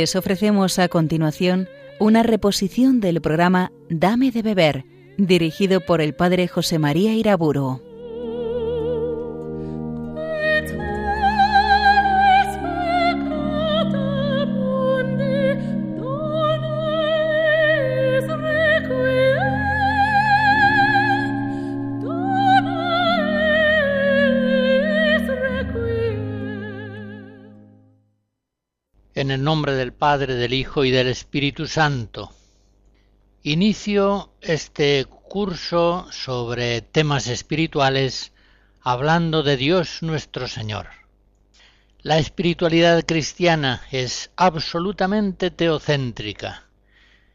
Les ofrecemos a continuación una reposición del programa Dame de beber, dirigido por el padre José María Iraburo. Padre, del Hijo y del Espíritu Santo. Inicio este curso sobre temas espirituales hablando de Dios nuestro Señor. La espiritualidad cristiana es absolutamente teocéntrica,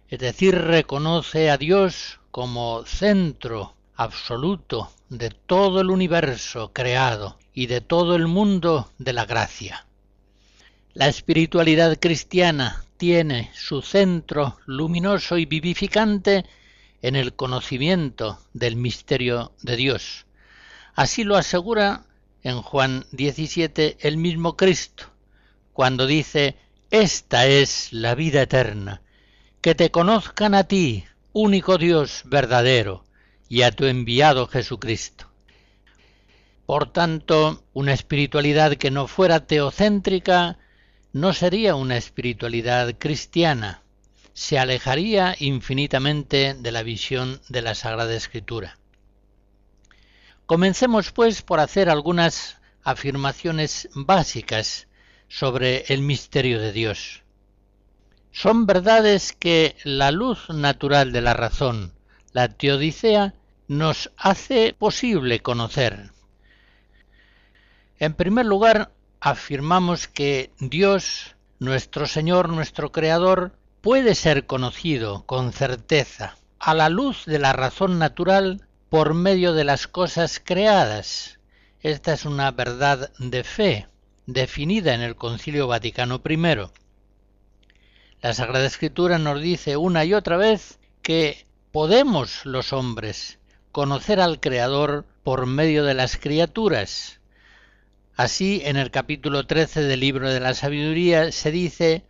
es decir, reconoce a Dios como centro absoluto de todo el universo creado y de todo el mundo de la gracia. La espiritualidad cristiana tiene su centro luminoso y vivificante en el conocimiento del misterio de Dios. Así lo asegura en Juan 17 el mismo Cristo, cuando dice, Esta es la vida eterna, que te conozcan a ti, único Dios verdadero, y a tu enviado Jesucristo. Por tanto, una espiritualidad que no fuera teocéntrica no sería una espiritualidad cristiana, se alejaría infinitamente de la visión de la Sagrada Escritura. Comencemos pues por hacer algunas afirmaciones básicas sobre el misterio de Dios. Son verdades que la luz natural de la razón, la teodicea, nos hace posible conocer. En primer lugar, afirmamos que Dios, nuestro Señor, nuestro Creador, puede ser conocido con certeza a la luz de la razón natural por medio de las cosas creadas. Esta es una verdad de fe, definida en el Concilio Vaticano I. La Sagrada Escritura nos dice una y otra vez que podemos los hombres conocer al Creador por medio de las criaturas, Así, en el capítulo 13 del libro de la sabiduría se dice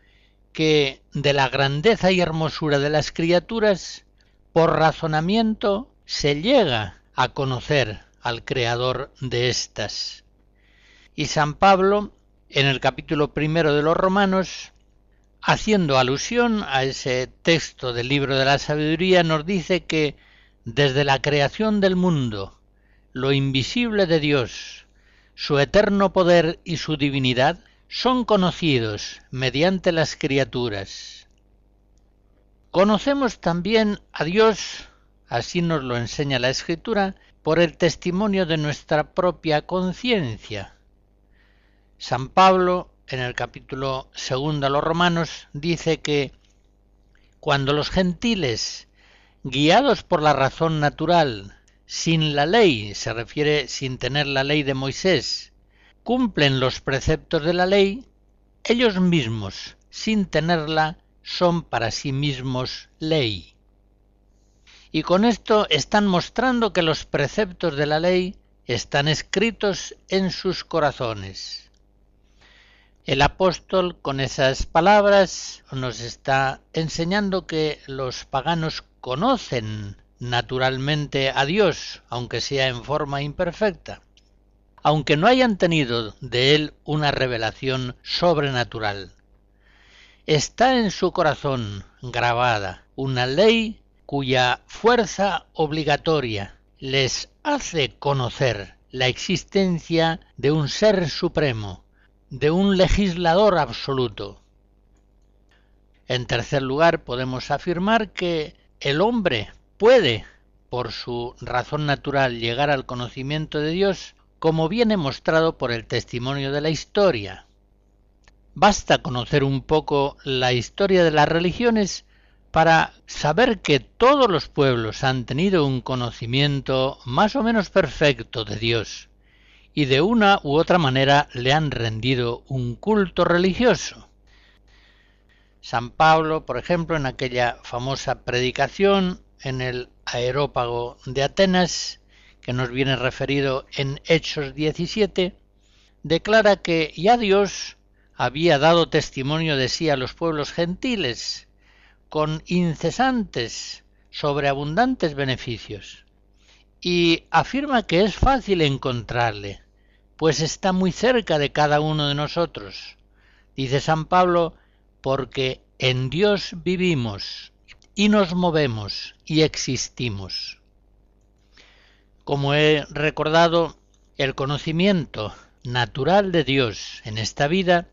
que de la grandeza y hermosura de las criaturas, por razonamiento, se llega a conocer al creador de éstas. Y San Pablo, en el capítulo primero de los Romanos, haciendo alusión a ese texto del libro de la sabiduría, nos dice que desde la creación del mundo, lo invisible de Dios, su eterno poder y su divinidad son conocidos mediante las criaturas. Conocemos también a Dios, así nos lo enseña la Escritura, por el testimonio de nuestra propia conciencia. San Pablo, en el capítulo segundo a los Romanos, dice que cuando los gentiles, guiados por la razón natural, sin la ley, se refiere sin tener la ley de Moisés, cumplen los preceptos de la ley, ellos mismos, sin tenerla, son para sí mismos ley. Y con esto están mostrando que los preceptos de la ley están escritos en sus corazones. El apóstol con esas palabras nos está enseñando que los paganos conocen naturalmente a Dios, aunque sea en forma imperfecta, aunque no hayan tenido de Él una revelación sobrenatural. Está en su corazón grabada una ley cuya fuerza obligatoria les hace conocer la existencia de un ser supremo, de un legislador absoluto. En tercer lugar, podemos afirmar que el hombre puede, por su razón natural, llegar al conocimiento de Dios, como viene mostrado por el testimonio de la historia. Basta conocer un poco la historia de las religiones para saber que todos los pueblos han tenido un conocimiento más o menos perfecto de Dios y de una u otra manera le han rendido un culto religioso. San Pablo, por ejemplo, en aquella famosa predicación en el aerópago de Atenas, que nos viene referido en Hechos 17, declara que ya Dios había dado testimonio de sí a los pueblos gentiles, con incesantes, sobreabundantes beneficios. Y afirma que es fácil encontrarle, pues está muy cerca de cada uno de nosotros. Dice San Pablo, porque en Dios vivimos y nos movemos y existimos. Como he recordado, el conocimiento natural de Dios en esta vida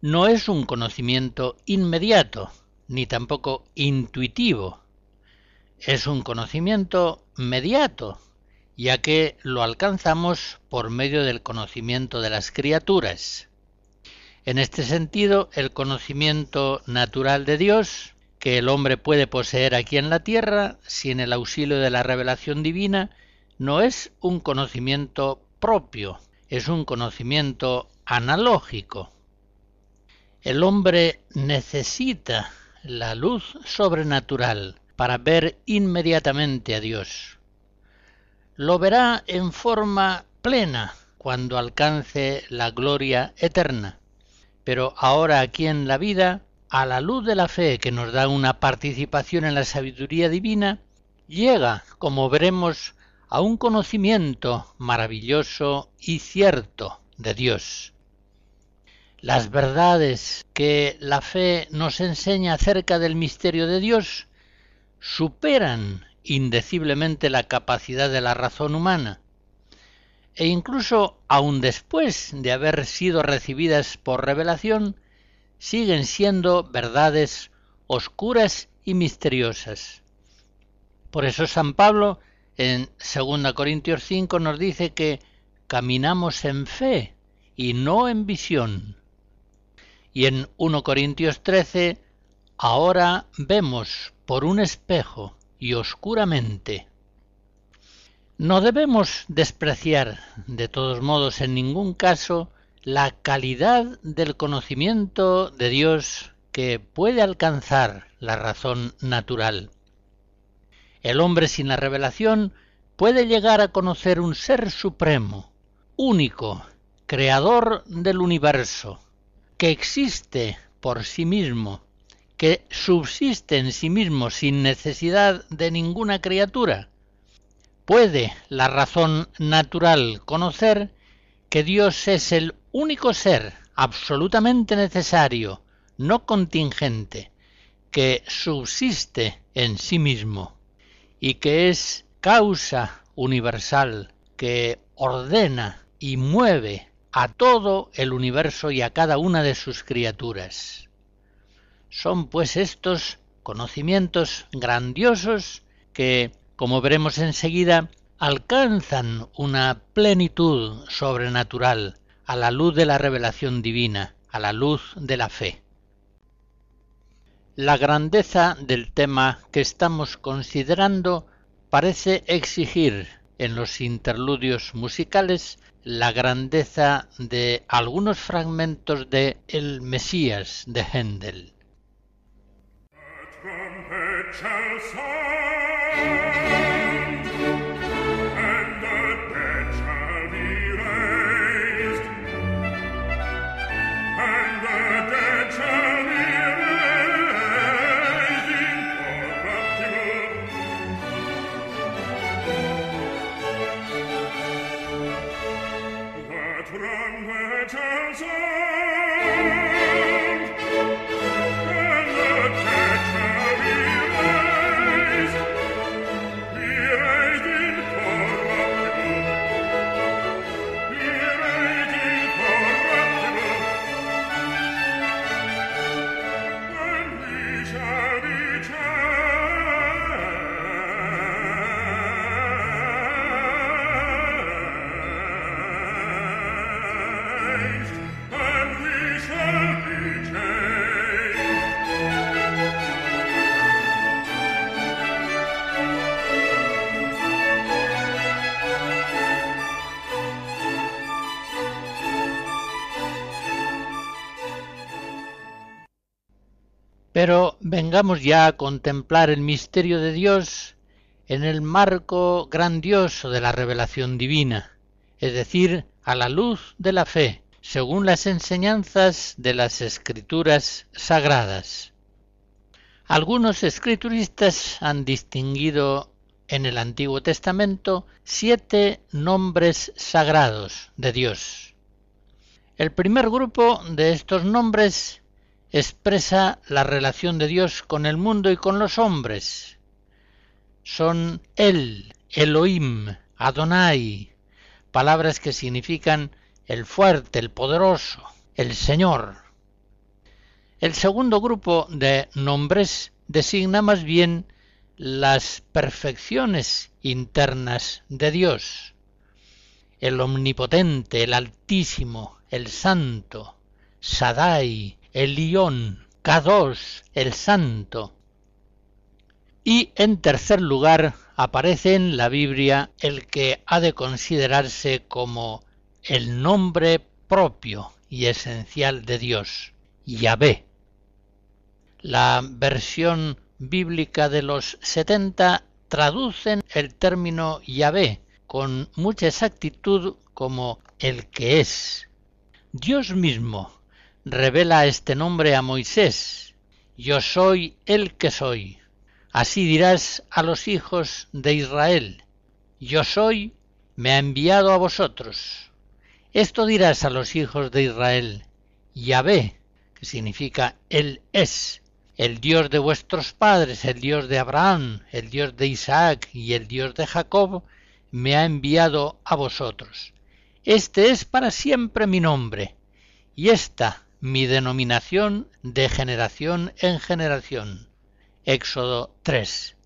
no es un conocimiento inmediato, ni tampoco intuitivo. Es un conocimiento mediato, ya que lo alcanzamos por medio del conocimiento de las criaturas. En este sentido, el conocimiento natural de Dios, que el hombre puede poseer aquí en la tierra, sin el auxilio de la revelación divina, no es un conocimiento propio, es un conocimiento analógico. El hombre necesita la luz sobrenatural para ver inmediatamente a Dios. Lo verá en forma plena cuando alcance la gloria eterna. Pero ahora aquí en la vida, a la luz de la fe que nos da una participación en la sabiduría divina, llega, como veremos, a un conocimiento maravilloso y cierto de Dios. Las verdades que la fe nos enseña acerca del misterio de Dios superan indeciblemente la capacidad de la razón humana, e incluso aun después de haber sido recibidas por revelación, siguen siendo verdades oscuras y misteriosas. Por eso San Pablo en 2 Corintios 5 nos dice que caminamos en fe y no en visión. Y en 1 Corintios 13, ahora vemos por un espejo y oscuramente. No debemos despreciar, de todos modos, en ningún caso, la calidad del conocimiento de Dios que puede alcanzar la razón natural. El hombre sin la revelación puede llegar a conocer un ser supremo, único, creador del universo, que existe por sí mismo, que subsiste en sí mismo sin necesidad de ninguna criatura, puede la razón natural conocer que Dios es el único ser absolutamente necesario, no contingente, que subsiste en sí mismo y que es causa universal que ordena y mueve a todo el universo y a cada una de sus criaturas. Son pues estos conocimientos grandiosos que, como veremos enseguida, alcanzan una plenitud sobrenatural a la luz de la revelación divina, a la luz de la fe. La grandeza del tema que estamos considerando parece exigir en los interludios musicales la grandeza de algunos fragmentos de El Mesías de Händel. tells her. Vengamos ya a contemplar el misterio de Dios en el marco grandioso de la revelación divina, es decir, a la luz de la fe, según las enseñanzas de las escrituras sagradas. Algunos escrituristas han distinguido en el Antiguo Testamento siete nombres sagrados de Dios. El primer grupo de estos nombres expresa la relación de Dios con el mundo y con los hombres. Son El, Elohim, Adonai, palabras que significan el fuerte, el poderoso, el Señor. El segundo grupo de nombres designa más bien las perfecciones internas de Dios, el omnipotente, el altísimo, el santo, Sadai, el Lión, Kadosh, el santo. Y en tercer lugar aparece en la Biblia el que ha de considerarse como el nombre propio y esencial de Dios, Yahvé. La versión bíblica de los 70 traducen el término Yahvé con mucha exactitud como el que es. Dios mismo revela este nombre a Moisés, Yo soy el que soy. Así dirás a los hijos de Israel, Yo soy, me ha enviado a vosotros. Esto dirás a los hijos de Israel, Yahvé, que significa Él es, el Dios de vuestros padres, el Dios de Abraham, el Dios de Isaac y el Dios de Jacob, me ha enviado a vosotros. Este es para siempre mi nombre, y esta mi denominación de generación en generación. Éxodo 3.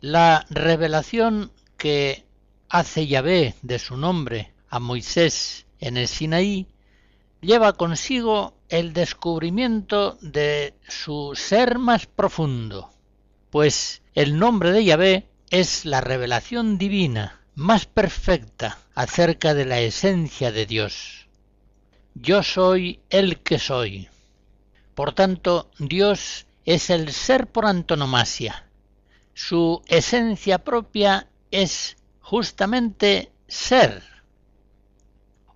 La revelación que hace Yahvé de su nombre a Moisés en el Sinaí lleva consigo el descubrimiento de su ser más profundo, pues el nombre de Yahvé es la revelación divina más perfecta acerca de la esencia de Dios. Yo soy el que soy. Por tanto, Dios es el ser por antonomasia. Su esencia propia es justamente ser,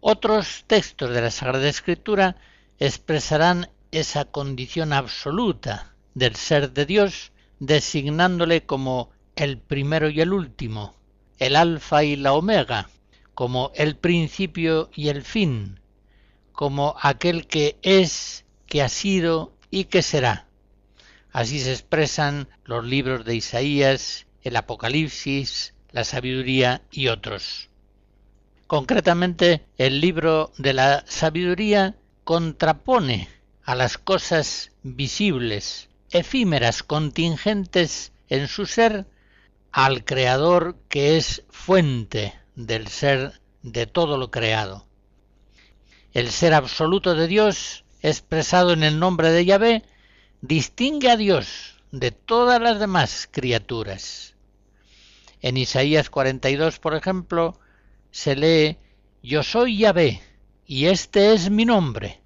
otros textos de la Sagrada Escritura expresarán esa condición absoluta del ser de Dios, designándole como el primero y el último, el alfa y la omega, como el principio y el fin, como aquel que es, que ha sido y que será. Así se expresan los libros de Isaías, el Apocalipsis, la sabiduría y otros. Concretamente, el libro de la sabiduría contrapone a las cosas visibles, efímeras, contingentes en su ser, al Creador que es fuente del ser de todo lo creado. El ser absoluto de Dios, expresado en el nombre de Yahvé, distingue a Dios de todas las demás criaturas. En Isaías 42, por ejemplo, se lee Yo soy Yahvé, y este es mi nombre.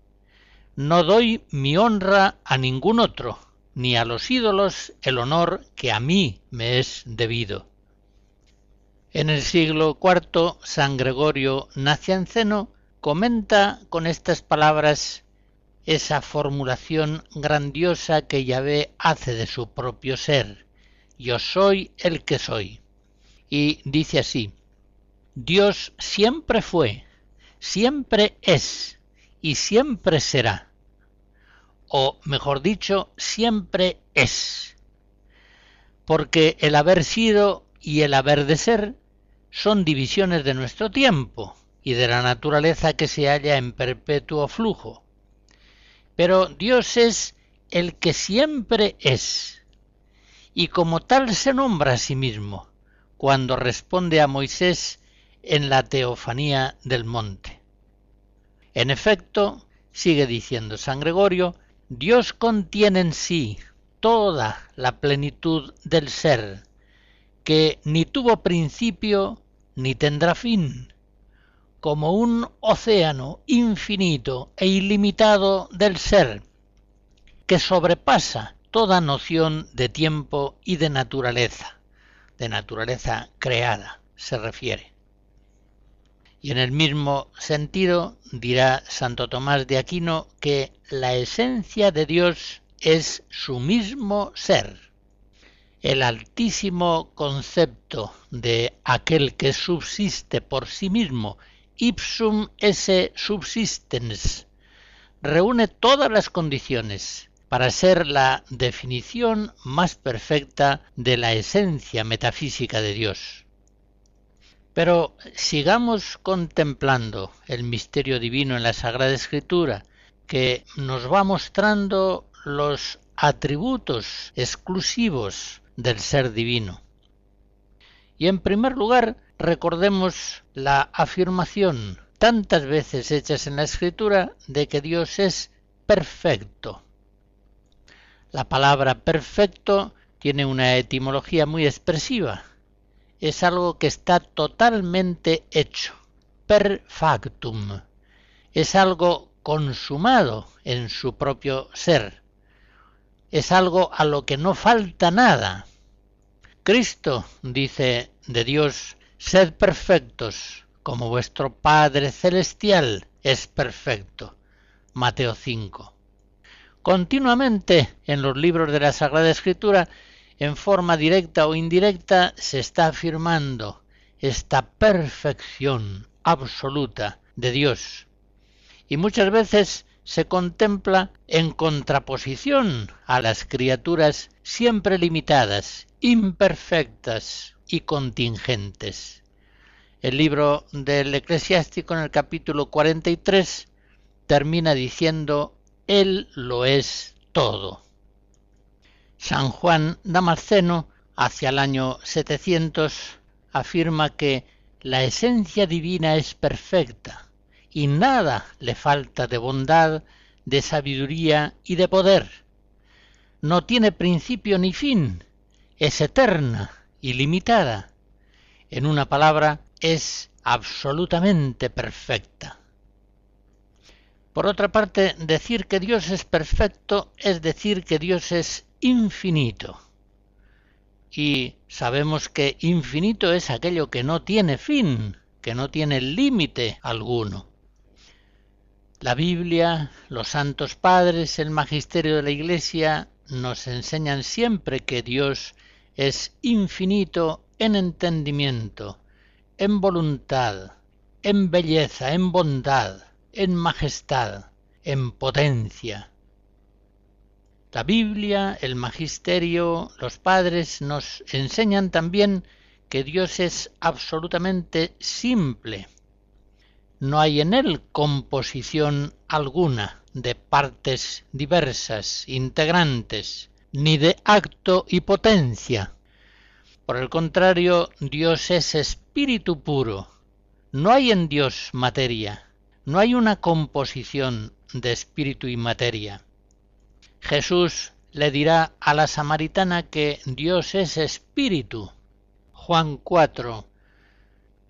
No doy mi honra a ningún otro, ni a los ídolos el honor que a mí me es debido. En el siglo IV, San Gregorio Nacianceno comenta con estas palabras esa formulación grandiosa que Yahvé hace de su propio ser. Yo soy el que soy. Y dice así, Dios siempre fue, siempre es y siempre será. O, mejor dicho, siempre es. Porque el haber sido y el haber de ser son divisiones de nuestro tiempo y de la naturaleza que se halla en perpetuo flujo. Pero Dios es el que siempre es, y como tal se nombra a sí mismo, cuando responde a Moisés en la teofanía del monte. En efecto, sigue diciendo San Gregorio, Dios contiene en sí toda la plenitud del ser, que ni tuvo principio ni tendrá fin, como un océano infinito e ilimitado del ser, que sobrepasa toda noción de tiempo y de naturaleza, de naturaleza creada, se refiere. Y en el mismo sentido dirá Santo Tomás de Aquino que la esencia de Dios es su mismo ser. El altísimo concepto de aquel que subsiste por sí mismo, ipsum esse subsistens, reúne todas las condiciones para ser la definición más perfecta de la esencia metafísica de Dios. Pero sigamos contemplando el misterio divino en la Sagrada Escritura, que nos va mostrando los atributos exclusivos del ser divino. Y en primer lugar, recordemos la afirmación tantas veces hechas en la Escritura de que Dios es perfecto. La palabra perfecto tiene una etimología muy expresiva. Es algo que está totalmente hecho. Perfectum. Es algo consumado en su propio ser. Es algo a lo que no falta nada. Cristo dice de Dios, sed perfectos como vuestro Padre Celestial es perfecto. Mateo 5. Continuamente en los libros de la Sagrada Escritura, en forma directa o indirecta, se está afirmando esta perfección absoluta de Dios. Y muchas veces se contempla en contraposición a las criaturas siempre limitadas, imperfectas y contingentes. El libro del eclesiástico en el capítulo 43 termina diciendo, Él lo es todo. San Juan Damasceno, hacia el año 700, afirma que la esencia divina es perfecta y nada le falta de bondad, de sabiduría y de poder. No tiene principio ni fin, es eterna, ilimitada. En una palabra, es absolutamente perfecta. Por otra parte, decir que Dios es perfecto es decir que Dios es infinito. Y sabemos que infinito es aquello que no tiene fin, que no tiene límite alguno. La Biblia, los santos padres, el magisterio de la Iglesia nos enseñan siempre que Dios es infinito en entendimiento, en voluntad, en belleza, en bondad, en majestad, en potencia. La Biblia, el magisterio, los padres nos enseñan también que Dios es absolutamente simple. No hay en él composición alguna de partes diversas, integrantes, ni de acto y potencia, por el contrario, Dios es espíritu puro. No hay en Dios materia, no hay una composición de espíritu y materia. Jesús le dirá a la samaritana que Dios es espíritu. Juan 4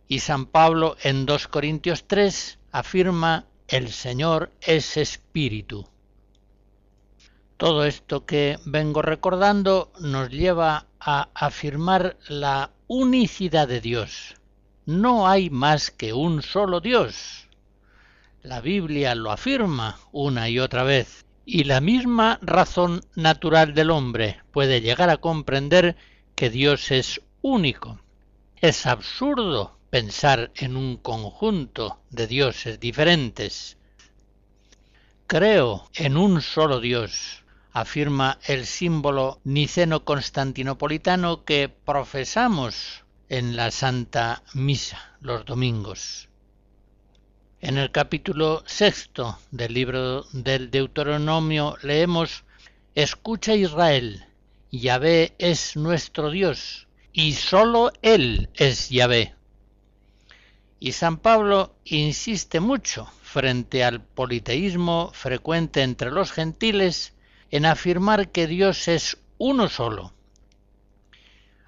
y San Pablo en 2 Corintios 3 afirma el Señor es espíritu. Todo esto que vengo recordando nos lleva a afirmar la unicidad de Dios. No hay más que un solo Dios. La Biblia lo afirma una y otra vez, y la misma razón natural del hombre puede llegar a comprender que Dios es único. Es absurdo pensar en un conjunto de dioses diferentes. Creo en un solo Dios, afirma el símbolo niceno-constantinopolitano que profesamos en la Santa Misa los domingos. En el capítulo sexto del libro del Deuteronomio leemos Escucha Israel, Yahvé es nuestro Dios, y sólo Él es Yahvé. Y San Pablo insiste mucho frente al politeísmo frecuente entre los gentiles en afirmar que Dios es uno solo.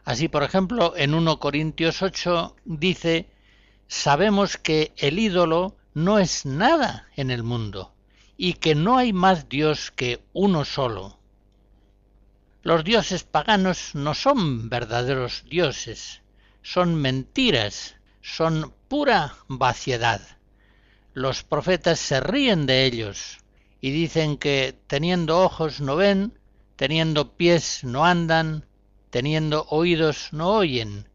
Así, por ejemplo, en 1 Corintios 8 dice, sabemos que el ídolo no es nada en el mundo y que no hay más Dios que uno solo. Los dioses paganos no son verdaderos dioses, son mentiras, son pura vaciedad. Los profetas se ríen de ellos y dicen que teniendo ojos no ven, teniendo pies no andan, teniendo oídos no oyen.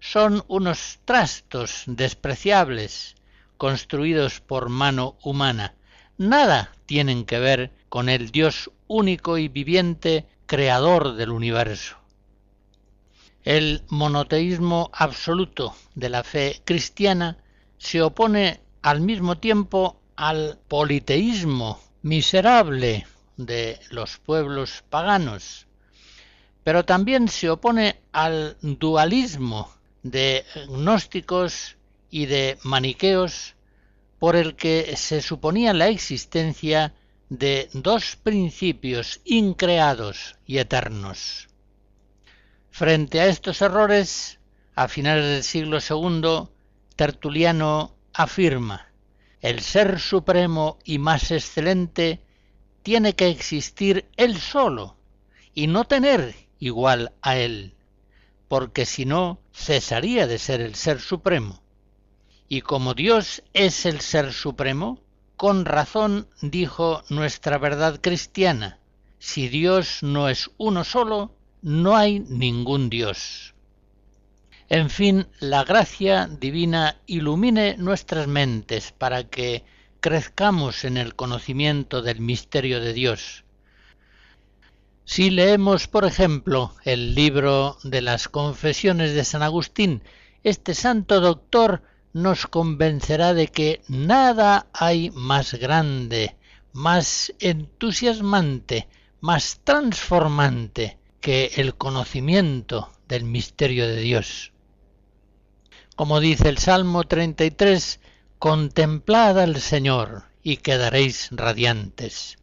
Son unos trastos despreciables construidos por mano humana. Nada tienen que ver con el Dios único y viviente, creador del universo. El monoteísmo absoluto de la fe cristiana se opone al mismo tiempo al politeísmo miserable de los pueblos paganos, pero también se opone al dualismo de gnósticos y de maniqueos por el que se suponía la existencia de dos principios increados y eternos. Frente a estos errores, a finales del siglo II, Tertuliano afirma, el ser supremo y más excelente tiene que existir él solo y no tener igual a él, porque si no cesaría de ser el ser supremo. Y como Dios es el ser supremo, con razón dijo nuestra verdad cristiana, si Dios no es uno solo, no hay ningún Dios. En fin, la gracia divina ilumine nuestras mentes para que crezcamos en el conocimiento del misterio de Dios. Si leemos, por ejemplo, el libro de las Confesiones de San Agustín, este santo doctor nos convencerá de que nada hay más grande, más entusiasmante, más transformante que el conocimiento del misterio de Dios. Como dice el Salmo 33, contemplad al Señor y quedaréis radiantes.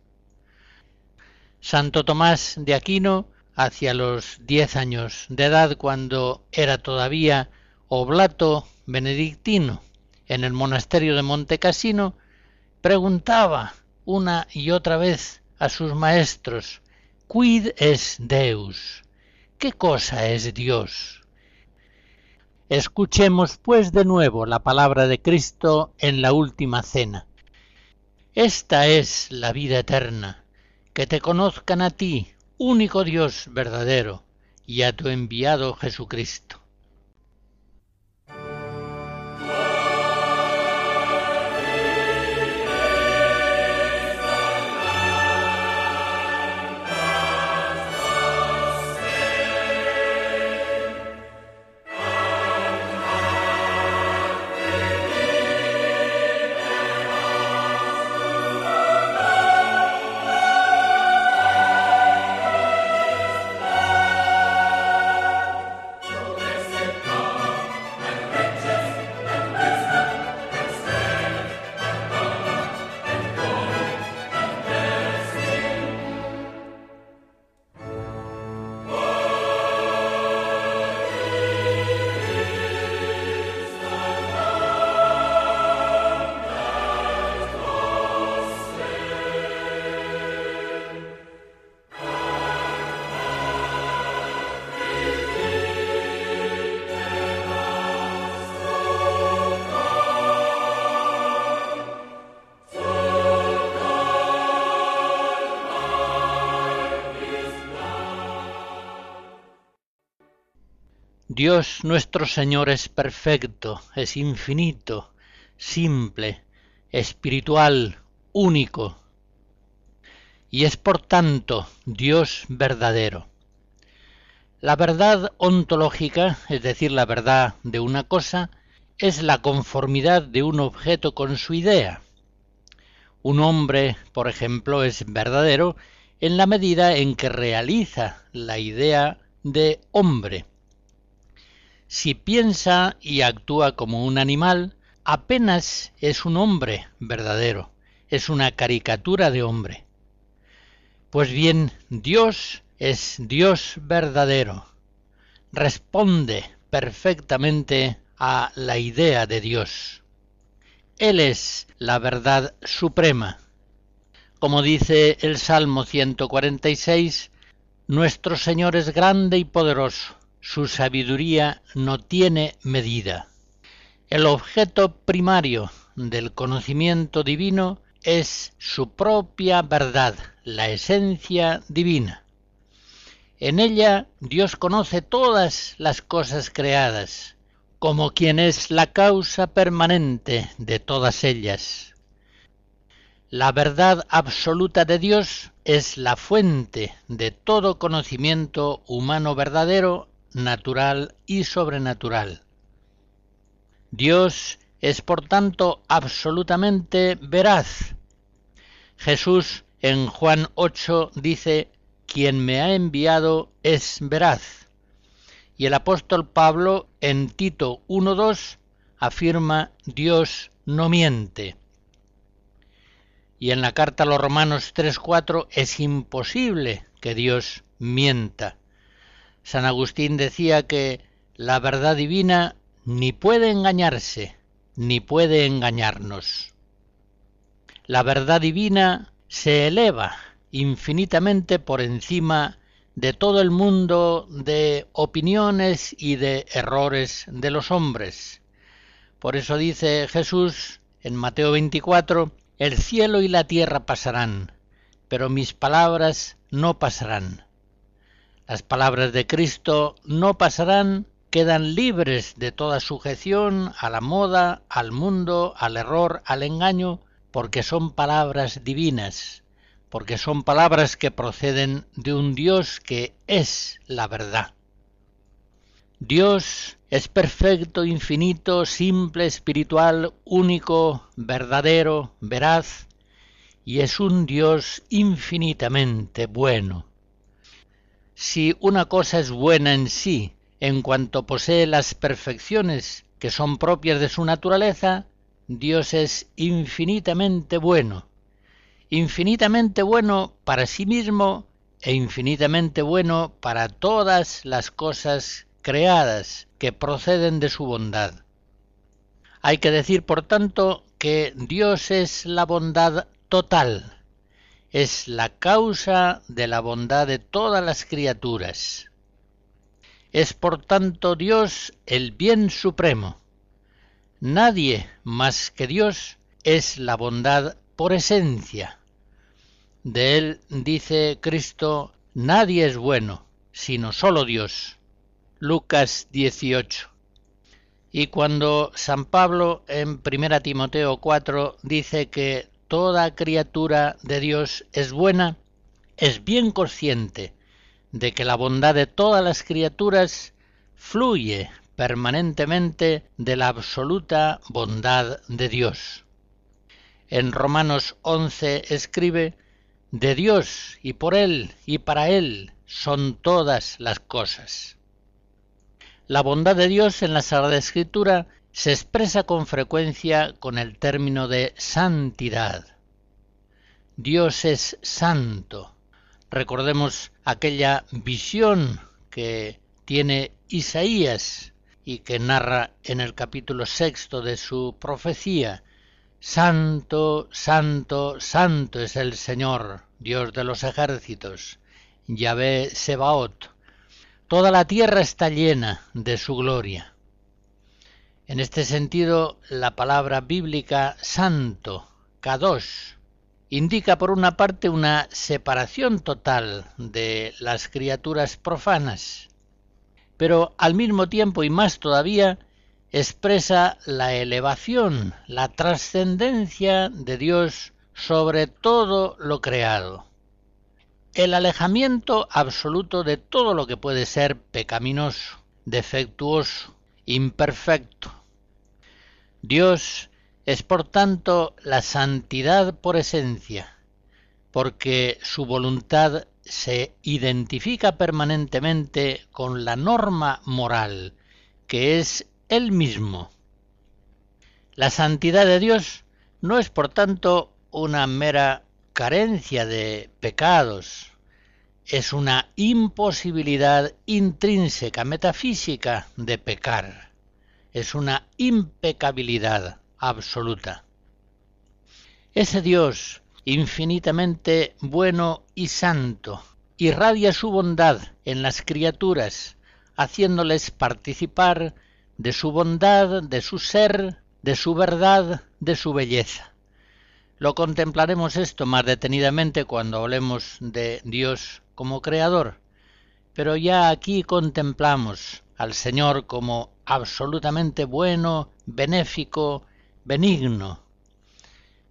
Santo Tomás de Aquino, hacia los diez años de edad, cuando era todavía oblato benedictino en el monasterio de Montecassino, preguntaba una y otra vez a sus maestros, Quid es Deus? ¿Qué cosa es Dios? Escuchemos pues de nuevo la palabra de Cristo en la última cena. Esta es la vida eterna, que te conozcan a ti, único Dios verdadero, y a tu enviado Jesucristo. Dios nuestro Señor es perfecto, es infinito, simple, espiritual, único, y es por tanto Dios verdadero. La verdad ontológica, es decir, la verdad de una cosa, es la conformidad de un objeto con su idea. Un hombre, por ejemplo, es verdadero en la medida en que realiza la idea de hombre si piensa y actúa como un animal, apenas es un hombre verdadero, es una caricatura de hombre. Pues bien, Dios es Dios verdadero, responde perfectamente a la idea de Dios. Él es la verdad suprema. Como dice el Salmo 146, nuestro Señor es grande y poderoso su sabiduría no tiene medida. El objeto primario del conocimiento divino es su propia verdad, la esencia divina. En ella Dios conoce todas las cosas creadas, como quien es la causa permanente de todas ellas. La verdad absoluta de Dios es la fuente de todo conocimiento humano verdadero, natural y sobrenatural. Dios es por tanto absolutamente veraz. Jesús en Juan 8 dice, quien me ha enviado es veraz. Y el apóstol Pablo en Tito 1.2 afirma, Dios no miente. Y en la carta a los Romanos 3.4 es imposible que Dios mienta. San Agustín decía que la verdad divina ni puede engañarse, ni puede engañarnos. La verdad divina se eleva infinitamente por encima de todo el mundo de opiniones y de errores de los hombres. Por eso dice Jesús en Mateo 24, el cielo y la tierra pasarán, pero mis palabras no pasarán. Las palabras de Cristo no pasarán quedan libres de toda sujeción a la moda, al mundo, al error, al engaño, porque son palabras divinas, porque son palabras que proceden de un Dios que es la verdad. Dios es perfecto, infinito, simple, espiritual, único, verdadero, veraz, y es un Dios infinitamente bueno. Si una cosa es buena en sí, en cuanto posee las perfecciones que son propias de su naturaleza, Dios es infinitamente bueno, infinitamente bueno para sí mismo e infinitamente bueno para todas las cosas creadas que proceden de su bondad. Hay que decir, por tanto, que Dios es la bondad total, es la causa de la bondad de todas las criaturas. Es por tanto Dios el bien supremo. Nadie más que Dios es la bondad por esencia. De él dice Cristo, nadie es bueno, sino solo Dios. Lucas 18. Y cuando San Pablo en 1 Timoteo 4 dice que toda criatura de Dios es buena, es bien consciente de que la bondad de todas las criaturas fluye permanentemente de la absoluta bondad de Dios. En Romanos 11 escribe, de Dios y por Él y para Él son todas las cosas. La bondad de Dios en la Sagrada Escritura se expresa con frecuencia con el término de santidad. Dios es santo, Recordemos aquella visión que tiene Isaías y que narra en el capítulo sexto de su profecía. Santo, santo, santo es el Señor, Dios de los ejércitos, Yahvé Sebaot. Toda la tierra está llena de su gloria. En este sentido, la palabra bíblica santo, kadosh, indica por una parte una separación total de las criaturas profanas, pero al mismo tiempo y más todavía expresa la elevación, la trascendencia de Dios sobre todo lo creado, el alejamiento absoluto de todo lo que puede ser pecaminoso, defectuoso, imperfecto. Dios es por tanto la santidad por esencia, porque su voluntad se identifica permanentemente con la norma moral, que es Él mismo. La santidad de Dios no es por tanto una mera carencia de pecados, es una imposibilidad intrínseca, metafísica de pecar, es una impecabilidad absoluta. Ese Dios infinitamente bueno y santo irradia su bondad en las criaturas, haciéndoles participar de su bondad, de su ser, de su verdad, de su belleza. Lo contemplaremos esto más detenidamente cuando hablemos de Dios como creador, pero ya aquí contemplamos al Señor como absolutamente bueno, benéfico, benigno.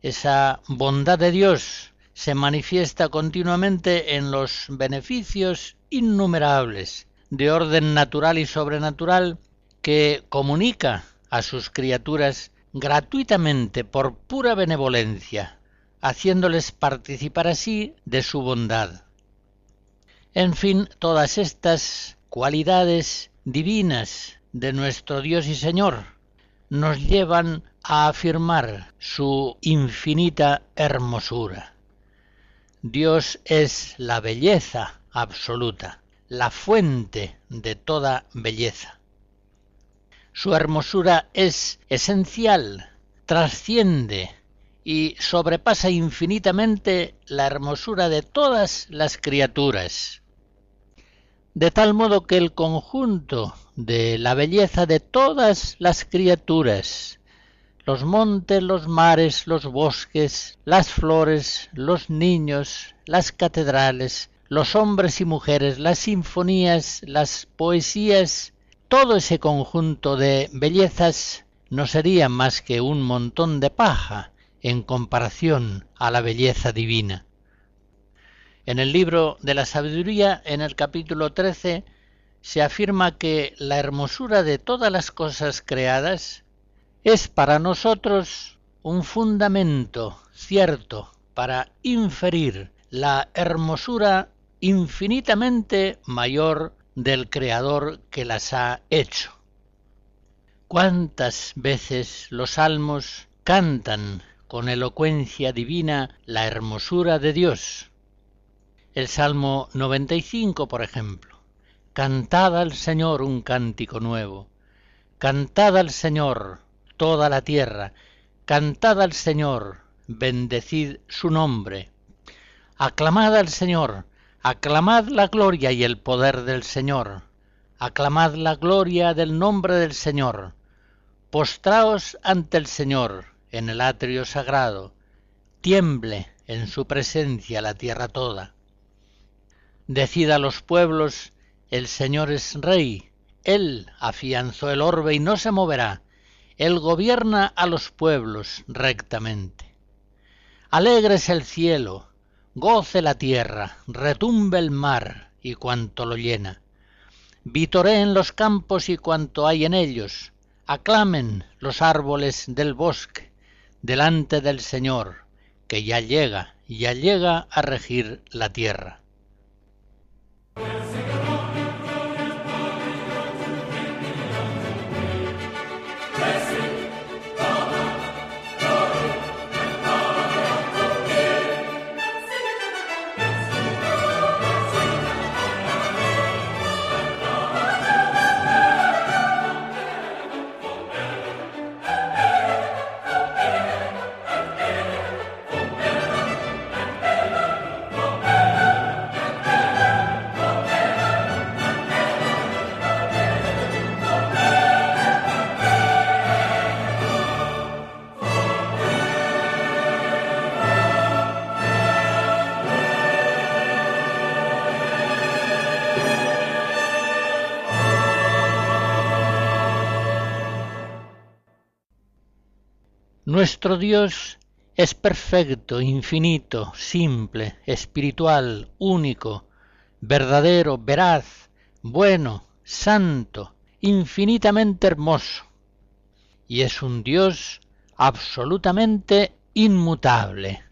Esa bondad de Dios se manifiesta continuamente en los beneficios innumerables de orden natural y sobrenatural que comunica a sus criaturas gratuitamente por pura benevolencia, haciéndoles participar así de su bondad. En fin, todas estas cualidades divinas de nuestro Dios y Señor nos llevan a afirmar su infinita hermosura. Dios es la belleza absoluta, la fuente de toda belleza. Su hermosura es esencial, trasciende y sobrepasa infinitamente la hermosura de todas las criaturas. De tal modo que el conjunto de la belleza de todas las criaturas, los montes, los mares, los bosques, las flores, los niños, las catedrales, los hombres y mujeres, las sinfonías, las poesías, todo ese conjunto de bellezas no sería más que un montón de paja en comparación a la belleza divina. En el libro de la sabiduría, en el capítulo 13, se afirma que la hermosura de todas las cosas creadas es para nosotros un fundamento cierto para inferir la hermosura infinitamente mayor del Creador que las ha hecho. ¿Cuántas veces los salmos cantan con elocuencia divina la hermosura de Dios? El Salmo 95, por ejemplo. Cantad al Señor un cántico nuevo. Cantad al Señor toda la tierra. Cantad al Señor, bendecid su nombre. Aclamad al Señor, Aclamad la gloria y el poder del Señor. Aclamad la gloria del nombre del Señor. Postraos ante el Señor en el atrio sagrado. Tiemble en su presencia la tierra toda. Decid a los pueblos, el Señor es Rey. Él afianzó el orbe y no se moverá. Él gobierna a los pueblos rectamente. Alegres el cielo, goce la tierra, retumbe el mar y cuanto lo llena. Vitoreen los campos y cuanto hay en ellos, aclamen los árboles del bosque delante del Señor, que ya llega, ya llega a regir la tierra. We'll Nuestro Dios es perfecto, infinito, simple, espiritual, único, verdadero, veraz, bueno, santo, infinitamente hermoso. Y es un Dios absolutamente inmutable.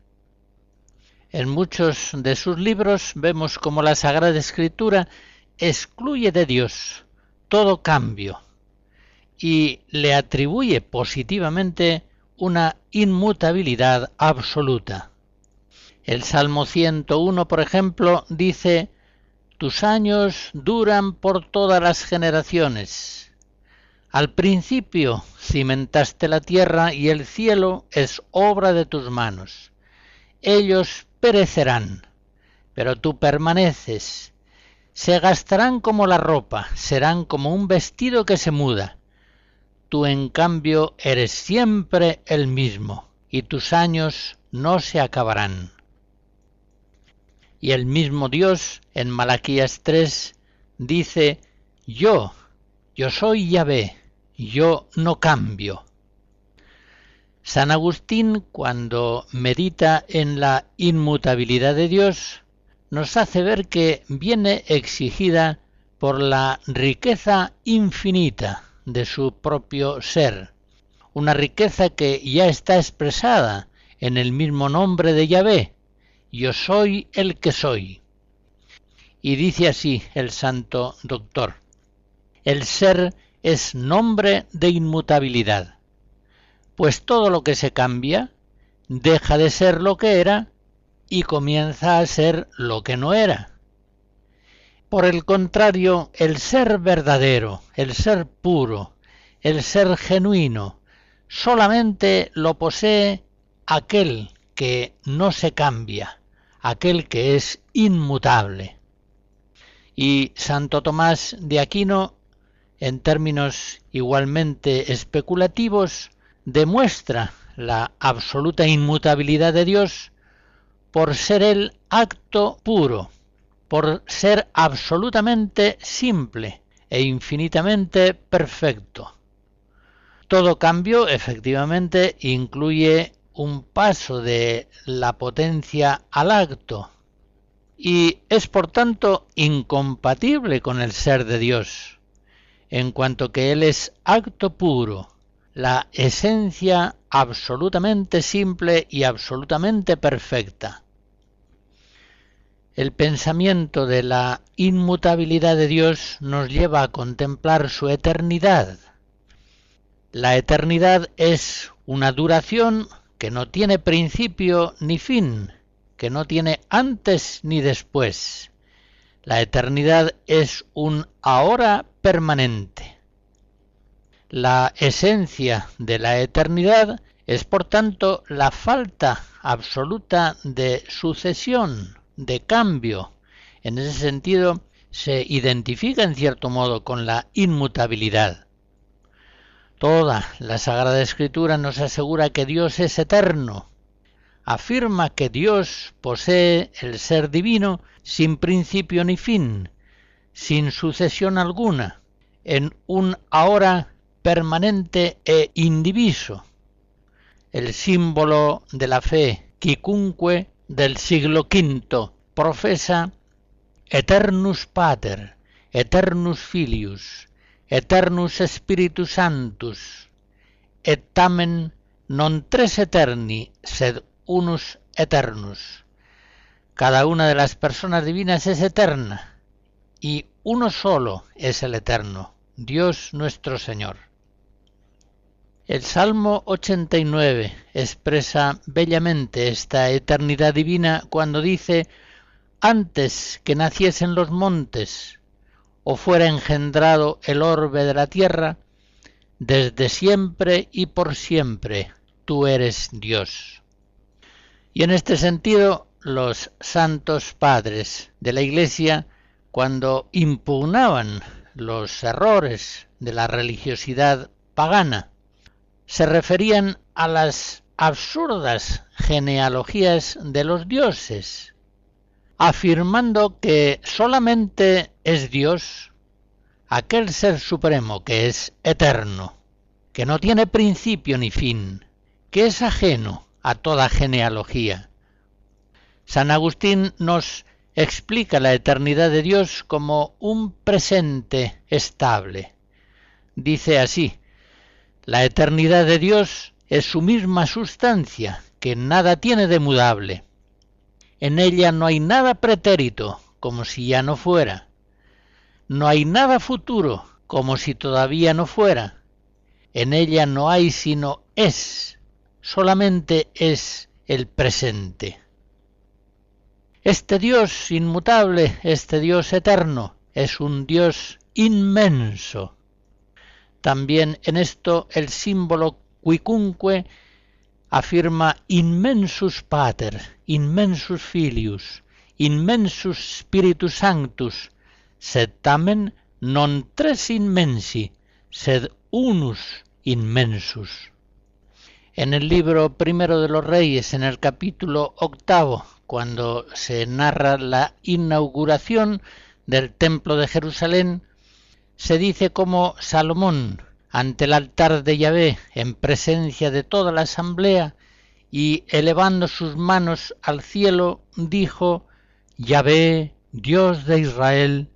En muchos de sus libros vemos como la Sagrada Escritura excluye de Dios todo cambio y le atribuye positivamente una inmutabilidad absoluta. El Salmo 101, por ejemplo, dice, Tus años duran por todas las generaciones. Al principio cimentaste la tierra y el cielo es obra de tus manos. Ellos perecerán, pero tú permaneces. Se gastarán como la ropa, serán como un vestido que se muda tú en cambio eres siempre el mismo, y tus años no se acabarán. Y el mismo Dios en Malaquías 3 dice, yo, yo soy Yahvé, yo no cambio. San Agustín, cuando medita en la inmutabilidad de Dios, nos hace ver que viene exigida por la riqueza infinita de su propio ser, una riqueza que ya está expresada en el mismo nombre de Yahvé, yo soy el que soy. Y dice así el santo doctor, el ser es nombre de inmutabilidad, pues todo lo que se cambia deja de ser lo que era y comienza a ser lo que no era. Por el contrario, el ser verdadero, el ser puro, el ser genuino, solamente lo posee aquel que no se cambia, aquel que es inmutable. Y Santo Tomás de Aquino, en términos igualmente especulativos, demuestra la absoluta inmutabilidad de Dios por ser el acto puro, por ser absolutamente simple e infinitamente perfecto. Todo cambio efectivamente incluye un paso de la potencia al acto y es por tanto incompatible con el ser de Dios, en cuanto que Él es acto puro, la esencia absolutamente simple y absolutamente perfecta. El pensamiento de la inmutabilidad de Dios nos lleva a contemplar su eternidad. La eternidad es una duración que no tiene principio ni fin, que no tiene antes ni después. La eternidad es un ahora permanente. La esencia de la eternidad es por tanto la falta absoluta de sucesión, de cambio. En ese sentido, se identifica en cierto modo con la inmutabilidad. Toda la Sagrada Escritura nos asegura que Dios es eterno. Afirma que Dios posee el ser divino sin principio ni fin, sin sucesión alguna, en un ahora permanente e indiviso. El símbolo de la fe, quicunque, del siglo V profesa Eternus Pater, Eternus Filius, Eternus Spiritus Sanctus, et tamen non tres eterni, sed unus eternus. Cada una de las personas divinas es eterna, y uno solo es el eterno, Dios nuestro Señor. El Salmo 89 expresa bellamente esta eternidad divina cuando dice, antes que naciesen los montes o fuera engendrado el orbe de la tierra, desde siempre y por siempre tú eres Dios. Y en este sentido, los santos padres de la Iglesia, cuando impugnaban los errores de la religiosidad pagana, se referían a las absurdas genealogías de los dioses, afirmando que solamente es Dios aquel ser supremo que es eterno, que no tiene principio ni fin, que es ajeno a toda genealogía. San Agustín nos explica la eternidad de Dios como un presente estable. Dice así, la eternidad de Dios es su misma sustancia, que nada tiene de mudable. En ella no hay nada pretérito, como si ya no fuera. No hay nada futuro, como si todavía no fuera. En ella no hay sino es, solamente es el presente. Este Dios inmutable, este Dios eterno, es un Dios inmenso, también en esto el símbolo quicunque afirma inmensus pater, inmensus filius, inmensus spiritus sanctus, sed tamen non tres inmensi, sed unus inmensus. En el libro primero de los Reyes, en el capítulo octavo, cuando se narra la inauguración del Templo de Jerusalén, se dice como Salomón, ante el altar de Yahvé, en presencia de toda la asamblea, y elevando sus manos al cielo, dijo, Yahvé, Dios de Israel,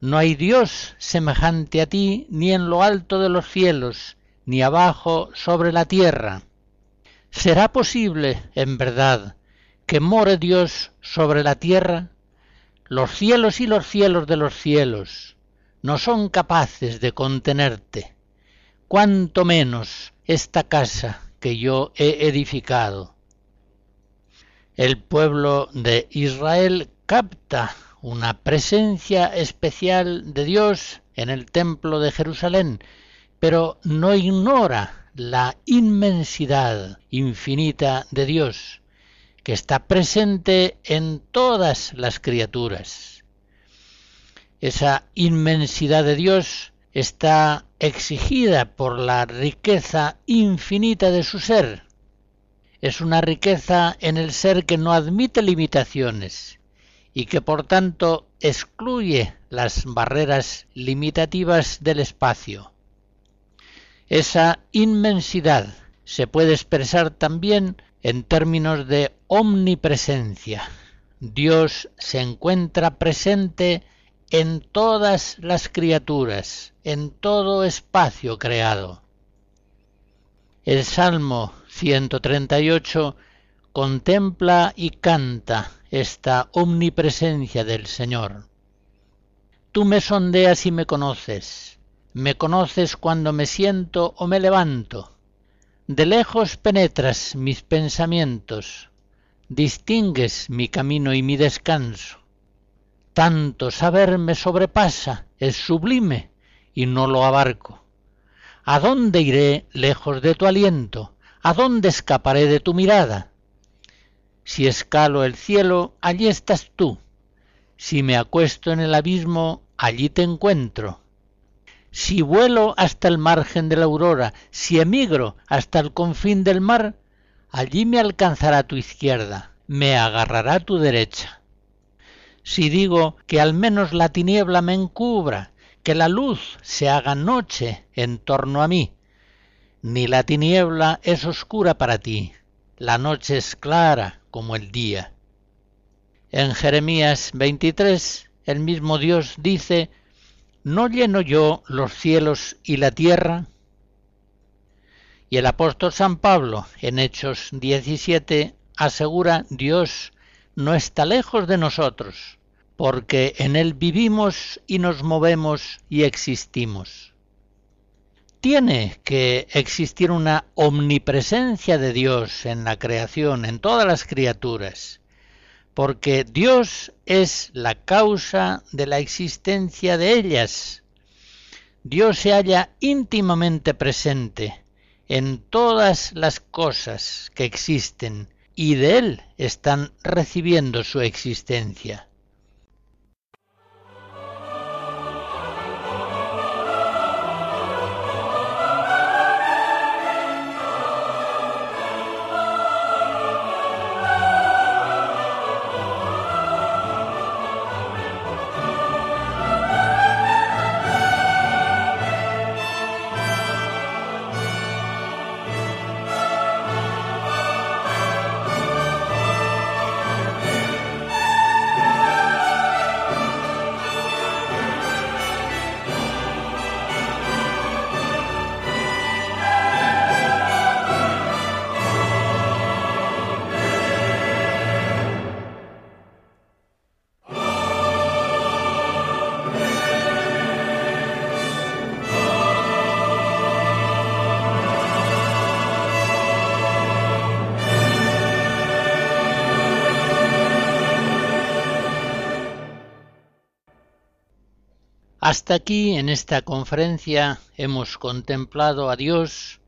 no hay Dios semejante a ti ni en lo alto de los cielos, ni abajo sobre la tierra. ¿Será posible, en verdad, que more Dios sobre la tierra? Los cielos y los cielos de los cielos no son capaces de contenerte, cuanto menos esta casa que yo he edificado. El pueblo de Israel capta una presencia especial de Dios en el templo de Jerusalén, pero no ignora la inmensidad infinita de Dios, que está presente en todas las criaturas. Esa inmensidad de Dios está exigida por la riqueza infinita de su ser. Es una riqueza en el ser que no admite limitaciones y que por tanto excluye las barreras limitativas del espacio. Esa inmensidad se puede expresar también en términos de omnipresencia. Dios se encuentra presente en todas las criaturas, en todo espacio creado. El Salmo 138 contempla y canta esta omnipresencia del Señor. Tú me sondeas y me conoces, me conoces cuando me siento o me levanto. De lejos penetras mis pensamientos, distingues mi camino y mi descanso. Tanto saber me sobrepasa, es sublime, y no lo abarco. ¿A dónde iré lejos de tu aliento? ¿A dónde escaparé de tu mirada? Si escalo el cielo, allí estás tú. Si me acuesto en el abismo, allí te encuentro. Si vuelo hasta el margen de la aurora, si emigro hasta el confín del mar, allí me alcanzará tu izquierda, me agarrará tu derecha. Si digo que al menos la tiniebla me encubra, que la luz se haga noche en torno a mí, ni la tiniebla es oscura para ti, la noche es clara como el día. En Jeremías 23 el mismo Dios dice, ¿no lleno yo los cielos y la tierra? Y el apóstol San Pablo en Hechos 17 asegura, Dios no está lejos de nosotros, porque en Él vivimos y nos movemos y existimos tiene que existir una omnipresencia de Dios en la creación, en todas las criaturas, porque Dios es la causa de la existencia de ellas. Dios se halla íntimamente presente en todas las cosas que existen y de Él están recibiendo su existencia. Hasta aquí en esta conferencia hemos contemplado a Dios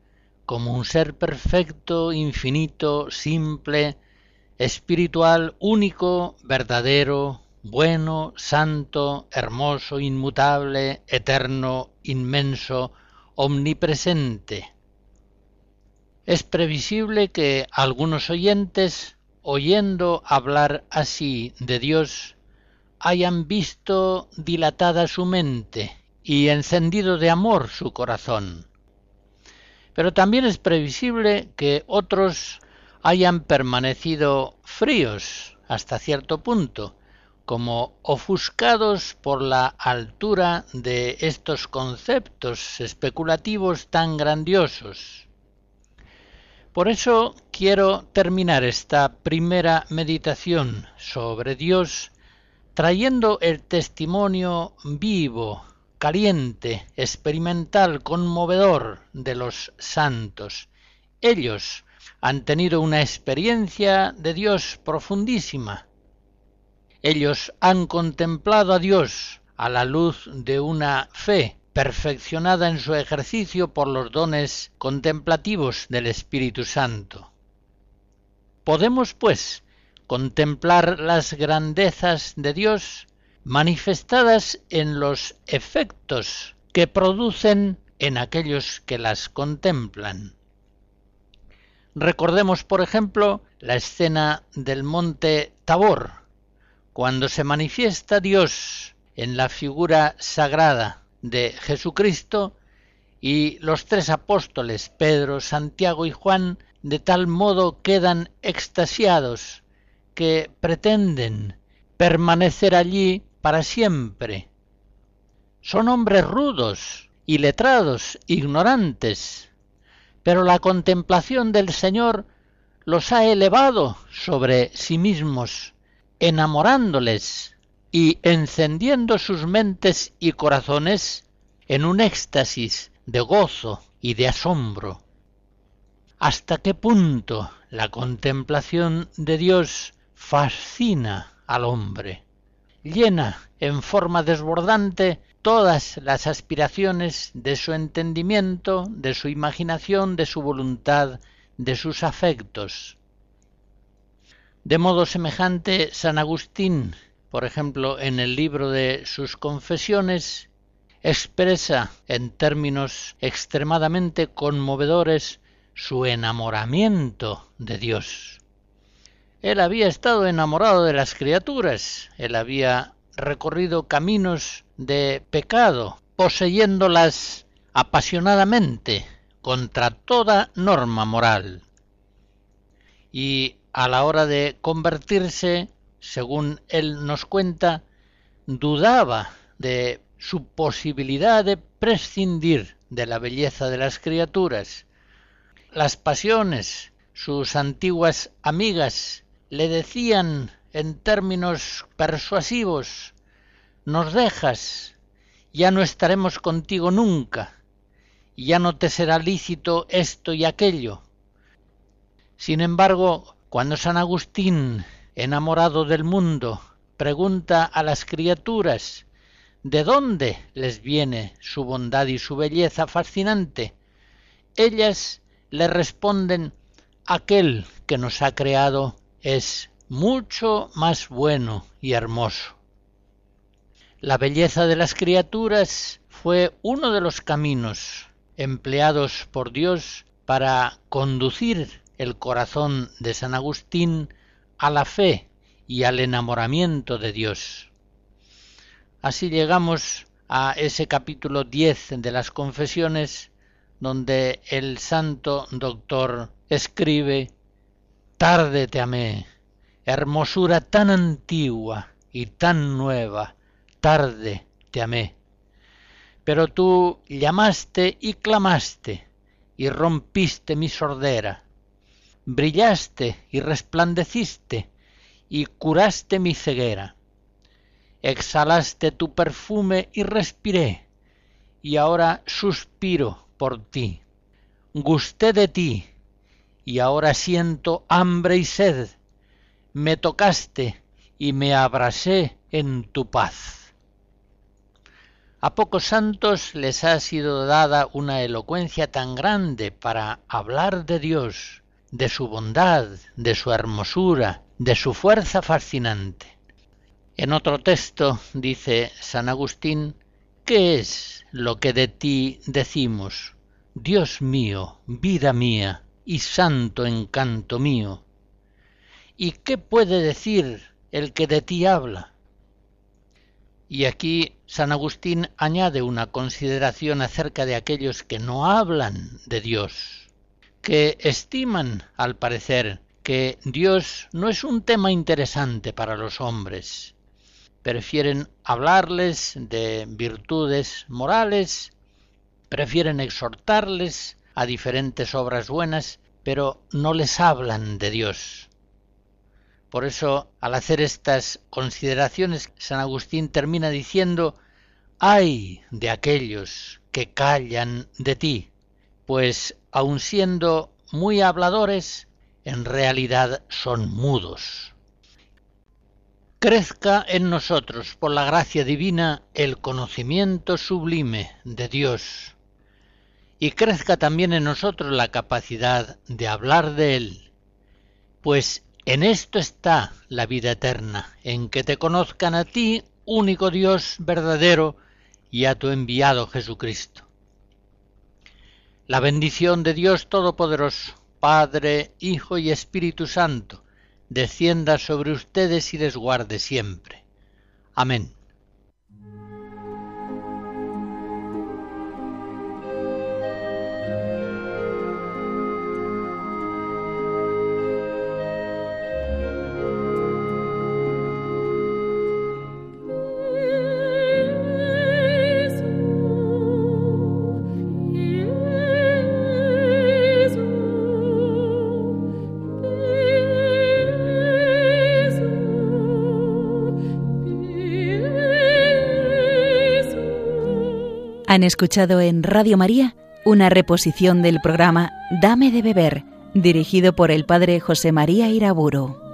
como un ser perfecto, infinito, simple, espiritual, único, verdadero, bueno, santo, hermoso, inmutable, eterno, inmenso, omnipresente, Es previsible que algunos oyentes, oyendo hablar así de Dios, hayan visto dilatada su mente y encendido de amor su corazón. Pero también es previsible que otros hayan permanecido fríos hasta cierto punto, como ofuscados por la altura de estos conceptos especulativos tan grandiosos. Por eso quiero terminar esta primera meditación sobre Dios trayendo el testimonio vivo, caliente, experimental, conmovedor de los santos. Ellos han tenido una experiencia de Dios profundísima. Ellos han contemplado a Dios a la luz de una fe perfeccionada en su ejercicio por los dones contemplativos del Espíritu Santo. Podemos, pues, contemplar las grandezas de Dios manifestadas en los efectos que producen en aquellos que las contemplan. Recordemos, por ejemplo, la escena del monte Tabor, cuando se manifiesta Dios en la figura sagrada de Jesucristo y los tres apóstoles, Pedro, Santiago y Juan, de tal modo quedan extasiados que pretenden permanecer allí para siempre. Son hombres rudos, y letrados, ignorantes, pero la contemplación del Señor los ha elevado sobre sí mismos, enamorándoles y encendiendo sus mentes y corazones en un éxtasis de gozo y de asombro. ¿Hasta qué punto la contemplación de Dios fascina al hombre, llena en forma desbordante todas las aspiraciones de su entendimiento, de su imaginación, de su voluntad, de sus afectos. De modo semejante, San Agustín, por ejemplo, en el libro de sus confesiones, expresa en términos extremadamente conmovedores su enamoramiento de Dios. Él había estado enamorado de las criaturas, él había recorrido caminos de pecado, poseyéndolas apasionadamente contra toda norma moral. Y a la hora de convertirse, según él nos cuenta, dudaba de su posibilidad de prescindir de la belleza de las criaturas. Las pasiones, sus antiguas amigas le decían en términos persuasivos, nos dejas, ya no estaremos contigo nunca, ya no te será lícito esto y aquello. Sin embargo, cuando San Agustín, enamorado del mundo, pregunta a las criaturas de dónde les viene su bondad y su belleza fascinante, ellas le responden aquel que nos ha creado es mucho más bueno y hermoso. La belleza de las criaturas fue uno de los caminos empleados por Dios para conducir el corazón de San Agustín a la fe y al enamoramiento de Dios. Así llegamos a ese capítulo 10 de las confesiones donde el santo doctor escribe Tarde te amé, hermosura tan antigua y tan nueva, tarde te amé. Pero tú llamaste y clamaste, y rompiste mi sordera, brillaste y resplandeciste, y curaste mi ceguera. Exhalaste tu perfume y respiré, y ahora suspiro por ti. Gusté de ti, y ahora siento hambre y sed. Me tocaste y me abrasé en tu paz. A pocos santos les ha sido dada una elocuencia tan grande para hablar de Dios, de su bondad, de su hermosura, de su fuerza fascinante. En otro texto dice San Agustín, ¿qué es lo que de ti decimos? Dios mío, vida mía, y santo encanto mío. ¿Y qué puede decir el que de ti habla? Y aquí San Agustín añade una consideración acerca de aquellos que no hablan de Dios, que estiman, al parecer, que Dios no es un tema interesante para los hombres. Prefieren hablarles de virtudes morales, prefieren exhortarles a diferentes obras buenas, pero no les hablan de Dios. Por eso, al hacer estas consideraciones, San Agustín termina diciendo, ay de aquellos que callan de ti, pues aun siendo muy habladores, en realidad son mudos. Crezca en nosotros, por la gracia divina, el conocimiento sublime de Dios, y crezca también en nosotros la capacidad de hablar de Él, pues en esto está la vida eterna, en que te conozcan a ti, único Dios verdadero, y a tu enviado Jesucristo. La bendición de Dios Todopoderoso, Padre, Hijo y Espíritu Santo, descienda sobre ustedes y les guarde siempre. Amén. Han escuchado en Radio María una reposición del programa Dame de beber, dirigido por el padre José María Iraburo.